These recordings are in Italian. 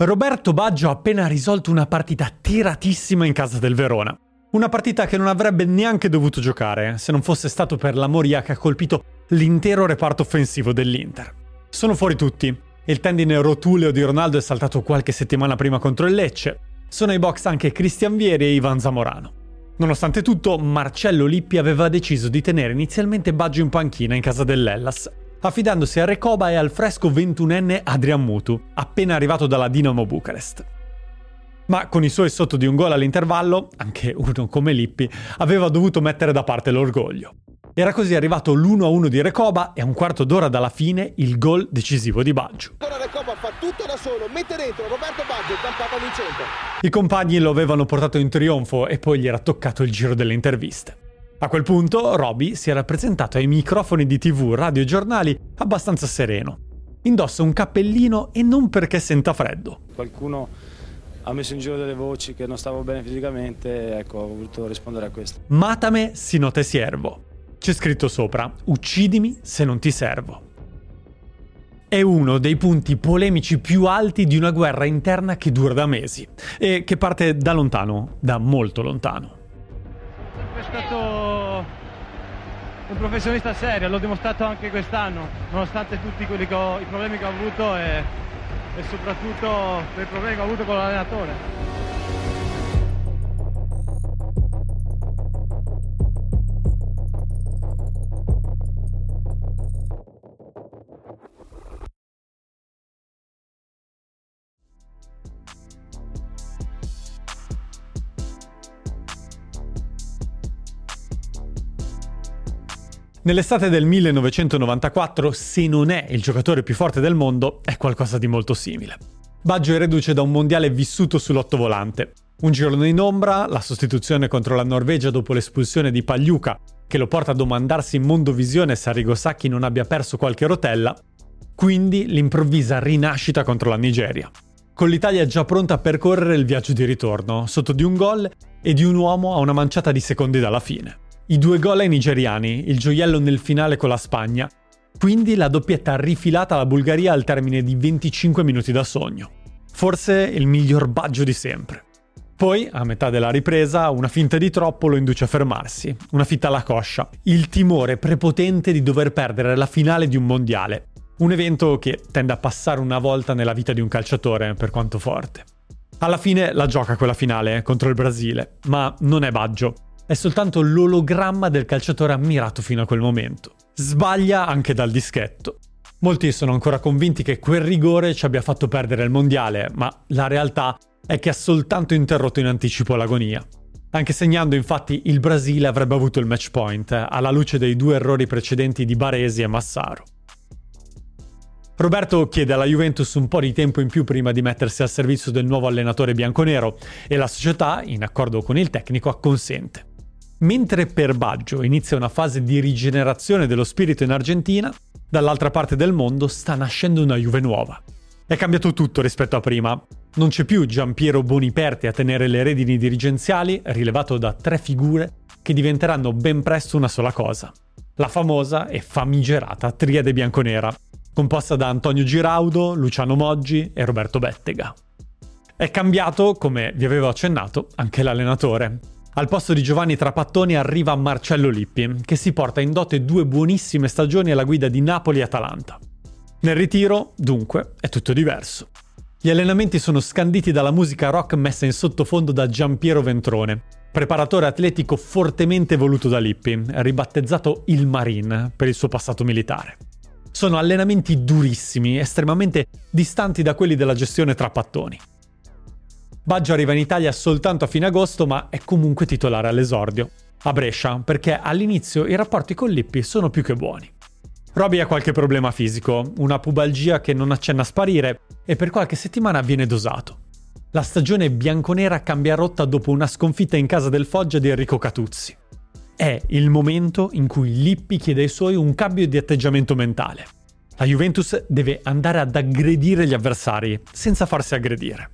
Roberto Baggio ha appena risolto una partita tiratissima in casa del Verona. Una partita che non avrebbe neanche dovuto giocare se non fosse stato per la moria che ha colpito l'intero reparto offensivo dell'Inter. Sono fuori tutti. Il tendine rotuleo di Ronaldo è saltato qualche settimana prima contro il Lecce. Sono ai box anche Cristian Vieri e Ivan Zamorano. Nonostante tutto, Marcello Lippi aveva deciso di tenere inizialmente Baggio in panchina in casa dell'Ellas affidandosi a Recoba e al fresco 21enne Adrian Mutu, appena arrivato dalla Dinamo Bucarest. Ma con i suoi sotto di un gol all'intervallo, anche uno come Lippi, aveva dovuto mettere da parte l'orgoglio. Era così arrivato l'1-1 di Recoba e a un quarto d'ora dalla fine il gol decisivo di Baggio. Recoba fa tutto da solo, mette dentro Roberto Baggio e vincente. I compagni lo avevano portato in trionfo e poi gli era toccato il giro delle interviste. A quel punto Roby si era presentato ai microfoni di tv, radio e giornali abbastanza sereno. Indossa un cappellino e non perché senta freddo. Qualcuno ha messo in giro delle voci che non stavo bene fisicamente e ecco, ho voluto rispondere a questo. Matame si note siervo. C'è scritto sopra, uccidimi se non ti servo. È uno dei punti polemici più alti di una guerra interna che dura da mesi e che parte da lontano, da molto lontano stato un professionista serio, l'ho dimostrato anche quest'anno, nonostante tutti ho, i problemi che ho avuto e, e soprattutto per i problemi che ho avuto con l'allenatore. Nell'estate del 1994, se non è il giocatore più forte del mondo, è qualcosa di molto simile. Baggio è reduce da un mondiale vissuto sull'ottovolante. Un giorno in ombra, la sostituzione contro la Norvegia dopo l'espulsione di Pagliuca, che lo porta a domandarsi in mondovisione se Arrigo Sacchi non abbia perso qualche rotella, quindi l'improvvisa rinascita contro la Nigeria. Con l'Italia già pronta a percorrere il viaggio di ritorno, sotto di un gol e di un uomo a una manciata di secondi dalla fine. I due gol ai nigeriani, il gioiello nel finale con la Spagna, quindi la doppietta rifilata alla Bulgaria al termine di 25 minuti da sogno. Forse il miglior baggio di sempre. Poi, a metà della ripresa, una finta di troppo lo induce a fermarsi, una fitta alla coscia, il timore prepotente di dover perdere la finale di un mondiale, un evento che tende a passare una volta nella vita di un calciatore, per quanto forte. Alla fine la gioca quella finale contro il Brasile, ma non è Baggio, è soltanto l'ologramma del calciatore ammirato fino a quel momento. Sbaglia anche dal dischetto. Molti sono ancora convinti che quel rigore ci abbia fatto perdere il mondiale, ma la realtà è che ha soltanto interrotto in anticipo l'agonia. Anche segnando infatti il Brasile avrebbe avuto il match point, alla luce dei due errori precedenti di Baresi e Massaro. Roberto chiede alla Juventus un po' di tempo in più prima di mettersi al servizio del nuovo allenatore bianconero e la società, in accordo con il tecnico, acconsente. Mentre per Baggio inizia una fase di rigenerazione dello spirito in Argentina, dall'altra parte del mondo sta nascendo una Juve nuova. È cambiato tutto rispetto a prima. Non c'è più Giampiero Boniperti a tenere le redini dirigenziali, rilevato da tre figure che diventeranno ben presto una sola cosa. La famosa e famigerata triade bianconera, composta da Antonio Giraudo, Luciano Moggi e Roberto Bettega. È cambiato, come vi avevo accennato, anche l'allenatore. Al posto di Giovanni Trapattoni arriva Marcello Lippi, che si porta in dote due buonissime stagioni alla guida di Napoli e Atalanta. Nel ritiro, dunque, è tutto diverso. Gli allenamenti sono scanditi dalla musica rock messa in sottofondo da Giampiero Ventrone, preparatore atletico fortemente voluto da Lippi, ribattezzato il Marine per il suo passato militare. Sono allenamenti durissimi, estremamente distanti da quelli della gestione Trapattoni. Baggio arriva in Italia soltanto a fine agosto, ma è comunque titolare all'esordio. A Brescia, perché all'inizio i rapporti con Lippi sono più che buoni. Roby ha qualche problema fisico, una pubalgia che non accenna a sparire e per qualche settimana viene dosato. La stagione bianconera cambia rotta dopo una sconfitta in casa del Foggia di Enrico Catuzzi. È il momento in cui Lippi chiede ai suoi un cambio di atteggiamento mentale. La Juventus deve andare ad aggredire gli avversari senza farsi aggredire.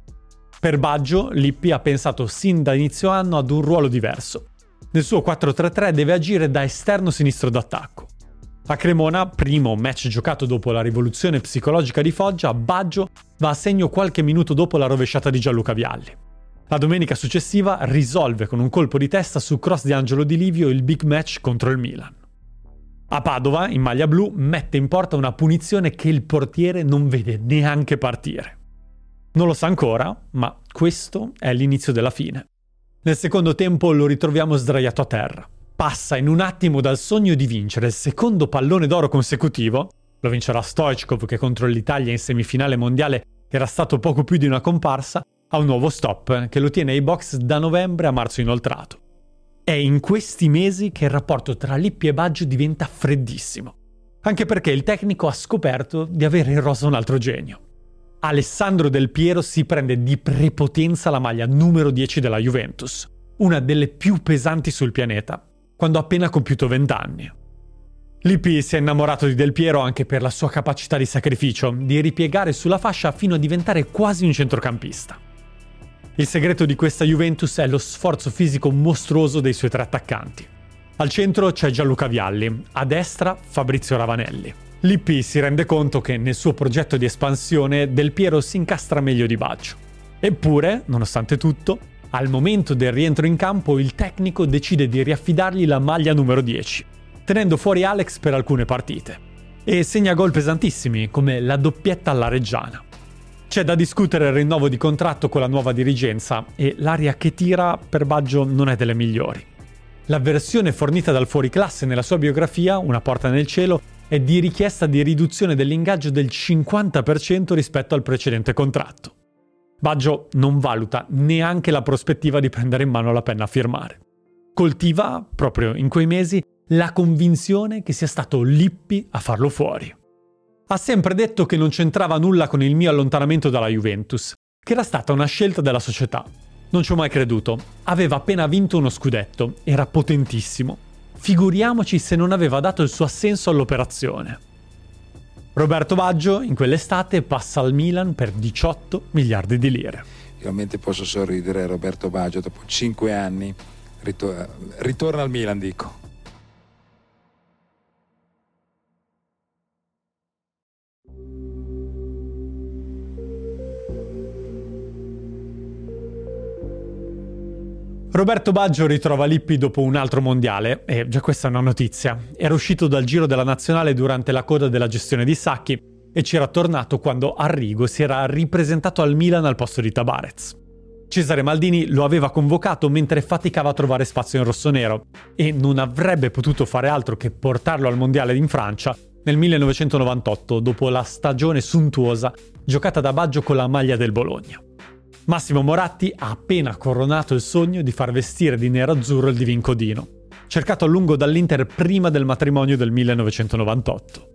Per Baggio, Lippi ha pensato sin da inizio anno ad un ruolo diverso. Nel suo 4-3-3 deve agire da esterno sinistro d'attacco. A Cremona, primo match giocato dopo la rivoluzione psicologica di Foggia, Baggio va a segno qualche minuto dopo la rovesciata di Gianluca Vialli. La domenica successiva risolve con un colpo di testa su cross di Angelo Di Livio il big match contro il Milan. A Padova, in maglia blu, mette in porta una punizione che il portiere non vede neanche partire. Non lo sa ancora, ma questo è l'inizio della fine. Nel secondo tempo lo ritroviamo sdraiato a terra. Passa in un attimo dal sogno di vincere il secondo pallone d'oro consecutivo, lo vincerà Stoichkov che contro l'Italia in semifinale mondiale era stato poco più di una comparsa, a un nuovo stop che lo tiene ai box da novembre a marzo inoltrato. È in questi mesi che il rapporto tra Lippi e Baggio diventa freddissimo, anche perché il tecnico ha scoperto di avere in rosa un altro genio. Alessandro Del Piero si prende di prepotenza la maglia numero 10 della Juventus, una delle più pesanti sul pianeta, quando ha appena compiuto 20 anni. Lippi si è innamorato di Del Piero anche per la sua capacità di sacrificio, di ripiegare sulla fascia fino a diventare quasi un centrocampista. Il segreto di questa Juventus è lo sforzo fisico mostruoso dei suoi tre attaccanti. Al centro c'è Gianluca Vialli, a destra Fabrizio Ravanelli. Lippi si rende conto che nel suo progetto di espansione Del Piero si incastra meglio di Baggio. Eppure, nonostante tutto, al momento del rientro in campo il tecnico decide di riaffidargli la maglia numero 10, tenendo fuori Alex per alcune partite. E segna gol pesantissimi, come la doppietta alla Reggiana. C'è da discutere il rinnovo di contratto con la nuova dirigenza e l'aria che tira per Baggio non è delle migliori. La versione fornita dal fuoriclasse nella sua biografia, Una porta nel cielo, è di richiesta di riduzione dell'ingaggio del 50% rispetto al precedente contratto. Baggio non valuta neanche la prospettiva di prendere in mano la penna a firmare. Coltiva, proprio in quei mesi, la convinzione che sia stato Lippi a farlo fuori. Ha sempre detto che non c'entrava nulla con il mio allontanamento dalla Juventus, che era stata una scelta della società. Non ci ho mai creduto. Aveva appena vinto uno scudetto, era potentissimo. Figuriamoci se non aveva dato il suo assenso all'operazione. Roberto Baggio in quell'estate passa al Milan per 18 miliardi di lire. Finalmente posso sorridere, Roberto Baggio dopo 5 anni ritor- ritorna al Milan, dico. Roberto Baggio ritrova Lippi dopo un altro mondiale, e già questa è una notizia. Era uscito dal giro della nazionale durante la coda della gestione di Sacchi e c'era tornato quando Arrigo si era ripresentato al Milan al posto di Tabarez. Cesare Maldini lo aveva convocato mentre faticava a trovare spazio in rossonero e non avrebbe potuto fare altro che portarlo al mondiale in Francia nel 1998 dopo la stagione suntuosa giocata da Baggio con la maglia del Bologna. Massimo Moratti ha appena coronato il sogno di far vestire di nero-azzurro il divin Codino, cercato a lungo dall'Inter prima del matrimonio del 1998.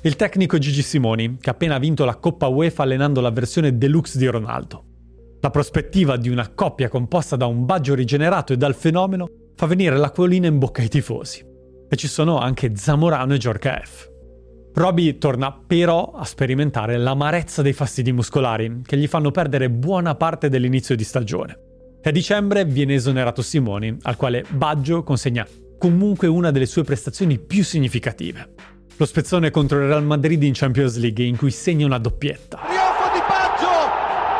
Il tecnico Gigi Simoni, che ha appena vinto la Coppa UEFA allenando la versione deluxe di Ronaldo. La prospettiva di una coppia composta da un Baggio rigenerato e dal fenomeno fa venire l'acquolina in bocca ai tifosi. E ci sono anche Zamorano e Giorca F. Roby torna però a sperimentare l'amarezza dei fastidi muscolari, che gli fanno perdere buona parte dell'inizio di stagione. E a dicembre viene esonerato Simoni, al quale Baggio consegna comunque una delle sue prestazioni più significative. Lo spezzone contro il Real Madrid in Champions League, in cui segna una doppietta. Trionfo di Baggio!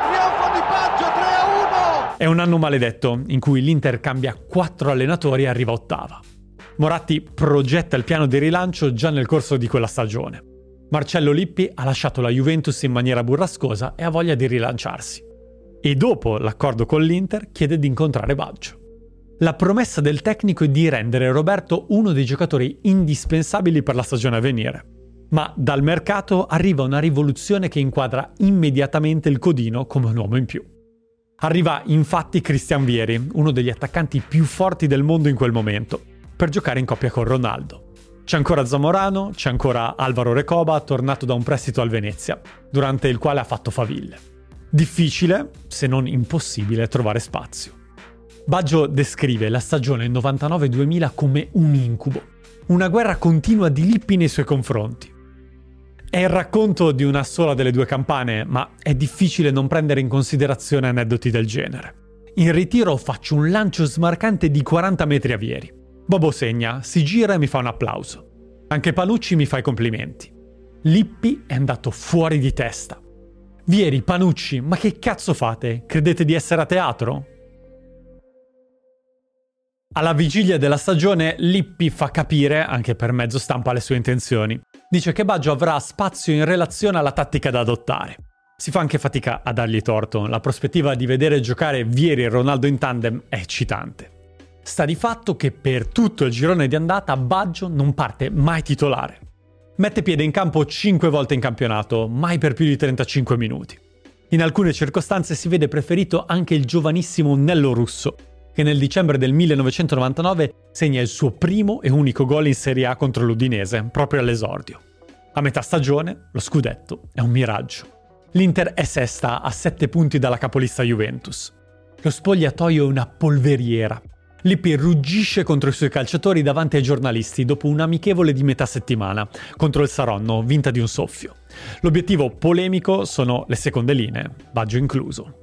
Trionfo di Baggio 3 a 1! È un anno maledetto, in cui l'Inter cambia quattro allenatori e arriva ottava. Moratti progetta il piano di rilancio già nel corso di quella stagione. Marcello Lippi ha lasciato la Juventus in maniera burrascosa e ha voglia di rilanciarsi. E dopo l'accordo con l'Inter chiede di incontrare Baggio. La promessa del tecnico è di rendere Roberto uno dei giocatori indispensabili per la stagione a venire. Ma dal mercato arriva una rivoluzione che inquadra immediatamente il Codino come un uomo in più. Arriva infatti Christian Vieri, uno degli attaccanti più forti del mondo in quel momento, per giocare in coppia con Ronaldo. C'è ancora Zamorano, c'è ancora Alvaro Recoba, tornato da un prestito al Venezia, durante il quale ha fatto faville. Difficile, se non impossibile, trovare spazio. Baggio descrive la stagione 99-2000 come un incubo, una guerra continua di Lippi nei suoi confronti. È il racconto di una sola delle due campane, ma è difficile non prendere in considerazione aneddoti del genere. In ritiro faccio un lancio smarcante di 40 metri a Vieri. Bobo segna, si gira e mi fa un applauso. Anche Panucci mi fa i complimenti. Lippi è andato fuori di testa. Vieri, Panucci, ma che cazzo fate? Credete di essere a teatro? Alla vigilia della stagione, Lippi fa capire, anche per mezzo stampa, le sue intenzioni. Dice che Baggio avrà spazio in relazione alla tattica da adottare. Si fa anche fatica a dargli torto, la prospettiva di vedere giocare Vieri e Ronaldo in tandem è eccitante. Sta di fatto che per tutto il girone di andata Baggio non parte mai titolare. Mette piede in campo 5 volte in campionato, mai per più di 35 minuti. In alcune circostanze si vede preferito anche il giovanissimo Nello Russo, che nel dicembre del 1999 segna il suo primo e unico gol in Serie A contro l'Udinese, proprio all'esordio. A metà stagione, lo scudetto è un miraggio. L'Inter è sesta a 7 punti dalla capolista Juventus. Lo spogliatoio è una polveriera, Lippi ruggisce contro i suoi calciatori davanti ai giornalisti dopo un amichevole di metà settimana contro il Saronno, vinta di un soffio. L'obiettivo polemico sono le seconde linee, Baggio incluso.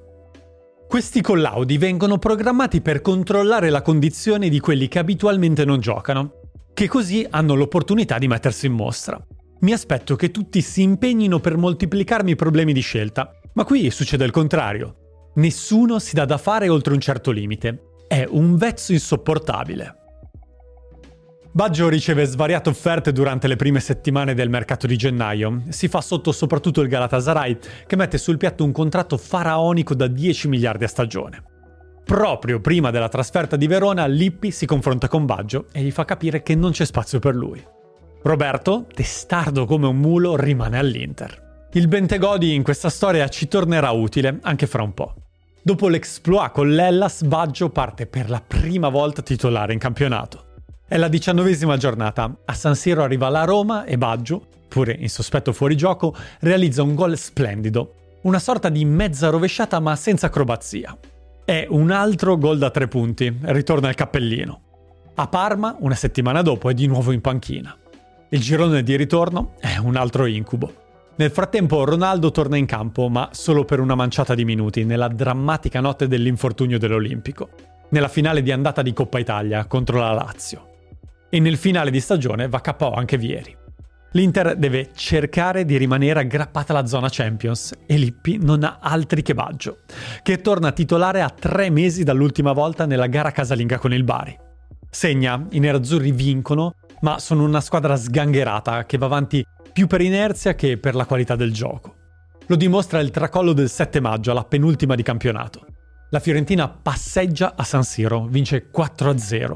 Questi collaudi vengono programmati per controllare la condizione di quelli che abitualmente non giocano, che così hanno l'opportunità di mettersi in mostra. Mi aspetto che tutti si impegnino per moltiplicarmi i problemi di scelta, ma qui succede il contrario. Nessuno si dà da fare oltre un certo limite è un vezzo insopportabile. Baggio riceve svariate offerte durante le prime settimane del mercato di gennaio. Si fa sotto soprattutto il Galatasaray, che mette sul piatto un contratto faraonico da 10 miliardi a stagione. Proprio prima della trasferta di Verona, Lippi si confronta con Baggio e gli fa capire che non c'è spazio per lui. Roberto, testardo come un mulo, rimane all'Inter. Il Bentegodi in questa storia ci tornerà utile anche fra un po'. Dopo l'exploit con l'Ellas, Baggio parte per la prima volta titolare in campionato. È la diciannovesima giornata, a San Siro arriva la Roma e Baggio, pure in sospetto fuori gioco, realizza un gol splendido, una sorta di mezza rovesciata ma senza acrobazia. È un altro gol da tre punti, ritorna al cappellino. A Parma, una settimana dopo, è di nuovo in panchina. Il girone di ritorno è un altro incubo. Nel frattempo Ronaldo torna in campo, ma solo per una manciata di minuti, nella drammatica notte dell'infortunio dell'Olimpico, nella finale di andata di Coppa Italia contro la Lazio. E nel finale di stagione va KO anche Vieri. L'Inter deve cercare di rimanere aggrappata alla zona Champions e Lippi non ha altri che Baggio, che torna titolare a tre mesi dall'ultima volta nella gara casalinga con il Bari. Segna, i nerazzurri vincono, ma sono una squadra sgangherata che va avanti più per inerzia che per la qualità del gioco. Lo dimostra il tracollo del 7 maggio alla penultima di campionato. La Fiorentina passeggia a San Siro, vince 4-0.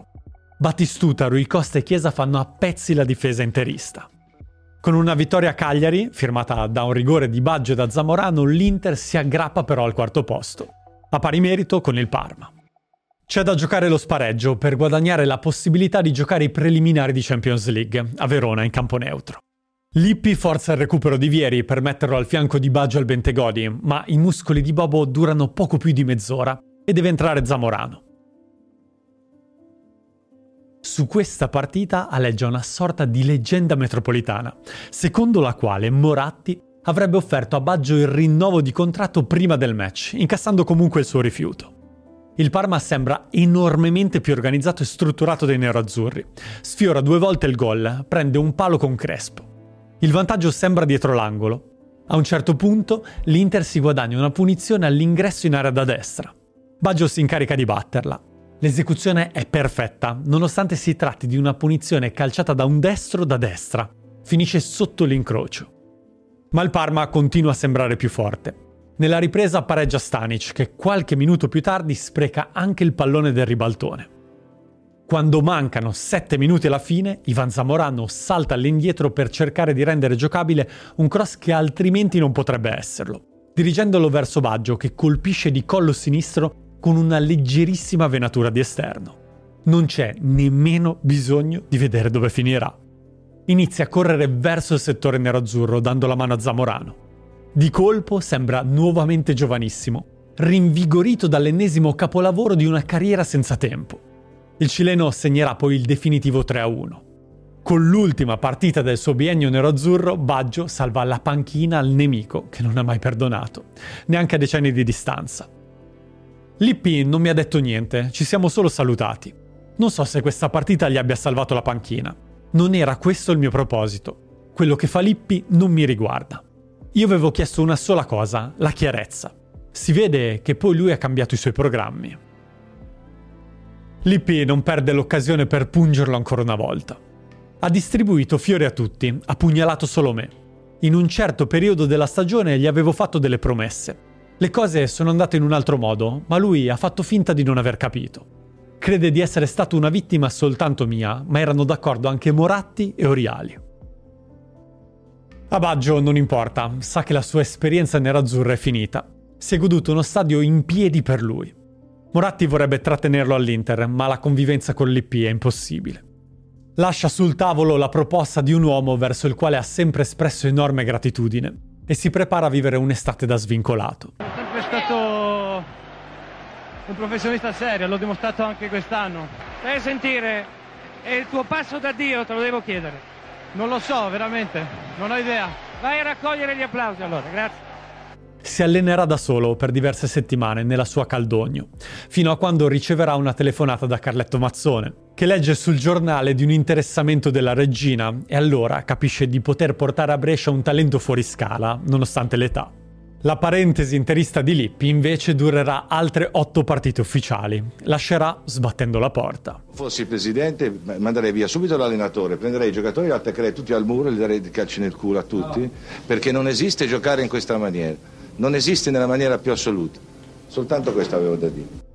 Battistuta, Rui Costa e Chiesa fanno a pezzi la difesa interista. Con una vittoria a Cagliari, firmata da un rigore di Baggio e da Zamorano, l'Inter si aggrappa però al quarto posto, a pari merito con il Parma. C'è da giocare lo spareggio per guadagnare la possibilità di giocare i preliminari di Champions League a Verona in campo neutro. Lippi forza il recupero di Vieri per metterlo al fianco di Baggio al Bentegodi, ma i muscoli di Bobo durano poco più di mezz'ora e deve entrare Zamorano. Su questa partita aleggia una sorta di leggenda metropolitana, secondo la quale Moratti avrebbe offerto a Baggio il rinnovo di contratto prima del match, incassando comunque il suo rifiuto. Il Parma sembra enormemente più organizzato e strutturato dei nerazzurri. Sfiora due volte il gol, prende un palo con Crespo. Il vantaggio sembra dietro l'angolo. A un certo punto l'Inter si guadagna una punizione all'ingresso in area da destra. Baggio si incarica di batterla. L'esecuzione è perfetta, nonostante si tratti di una punizione calciata da un destro da destra. Finisce sotto l'incrocio. Ma il Parma continua a sembrare più forte. Nella ripresa pareggia Stanic, che qualche minuto più tardi spreca anche il pallone del ribaltone. Quando mancano 7 minuti alla fine, Ivan Zamorano salta all'indietro per cercare di rendere giocabile un cross che altrimenti non potrebbe esserlo, dirigendolo verso Baggio che colpisce di collo sinistro con una leggerissima venatura di esterno. Non c'è nemmeno bisogno di vedere dove finirà. Inizia a correre verso il settore nero-azzurro dando la mano a Zamorano. Di colpo sembra nuovamente giovanissimo, rinvigorito dall'ennesimo capolavoro di una carriera senza tempo. Il cileno segnerà poi il definitivo 3-1. Con l'ultima partita del suo biennio nero-azzurro, Baggio salva la panchina al nemico che non ha mai perdonato, neanche a decenni di distanza. Lippi non mi ha detto niente, ci siamo solo salutati. Non so se questa partita gli abbia salvato la panchina. Non era questo il mio proposito. Quello che fa Lippi non mi riguarda. Io avevo chiesto una sola cosa, la chiarezza. Si vede che poi lui ha cambiato i suoi programmi. Lippi non perde l'occasione per pungerlo ancora una volta. Ha distribuito fiori a tutti, ha pugnalato solo me. In un certo periodo della stagione gli avevo fatto delle promesse. Le cose sono andate in un altro modo, ma lui ha fatto finta di non aver capito. Crede di essere stato una vittima soltanto mia, ma erano d'accordo anche Moratti e Oriali. A Baggio non importa, sa che la sua esperienza nerazzurra è finita. Si è goduto uno stadio in piedi per lui. Moratti vorrebbe trattenerlo all'Inter, ma la convivenza con l'IP è impossibile. Lascia sul tavolo la proposta di un uomo verso il quale ha sempre espresso enorme gratitudine e si prepara a vivere un'estate da svincolato. È sempre stato un professionista serio, l'ho dimostrato anche quest'anno. Stai a sentire, è il tuo passo da Dio, te lo devo chiedere. Non lo so, veramente, non ho idea. Vai a raccogliere gli applausi allora, grazie. Si allenerà da solo per diverse settimane nella sua Caldogno, fino a quando riceverà una telefonata da Carletto Mazzone, che legge sul giornale di un interessamento della regina e allora capisce di poter portare a Brescia un talento fuori scala, nonostante l'età. La parentesi interista di Lippi invece durerà altre otto partite ufficiali. Lascerà sbattendo la porta. Fossi il presidente, manderei via subito l'allenatore, prenderei i giocatori, li attaccherei tutti al muro e li darei calci nel culo a tutti, perché non esiste giocare in questa maniera non esiste nella maniera più assoluta. Soltanto questo avevo da dire.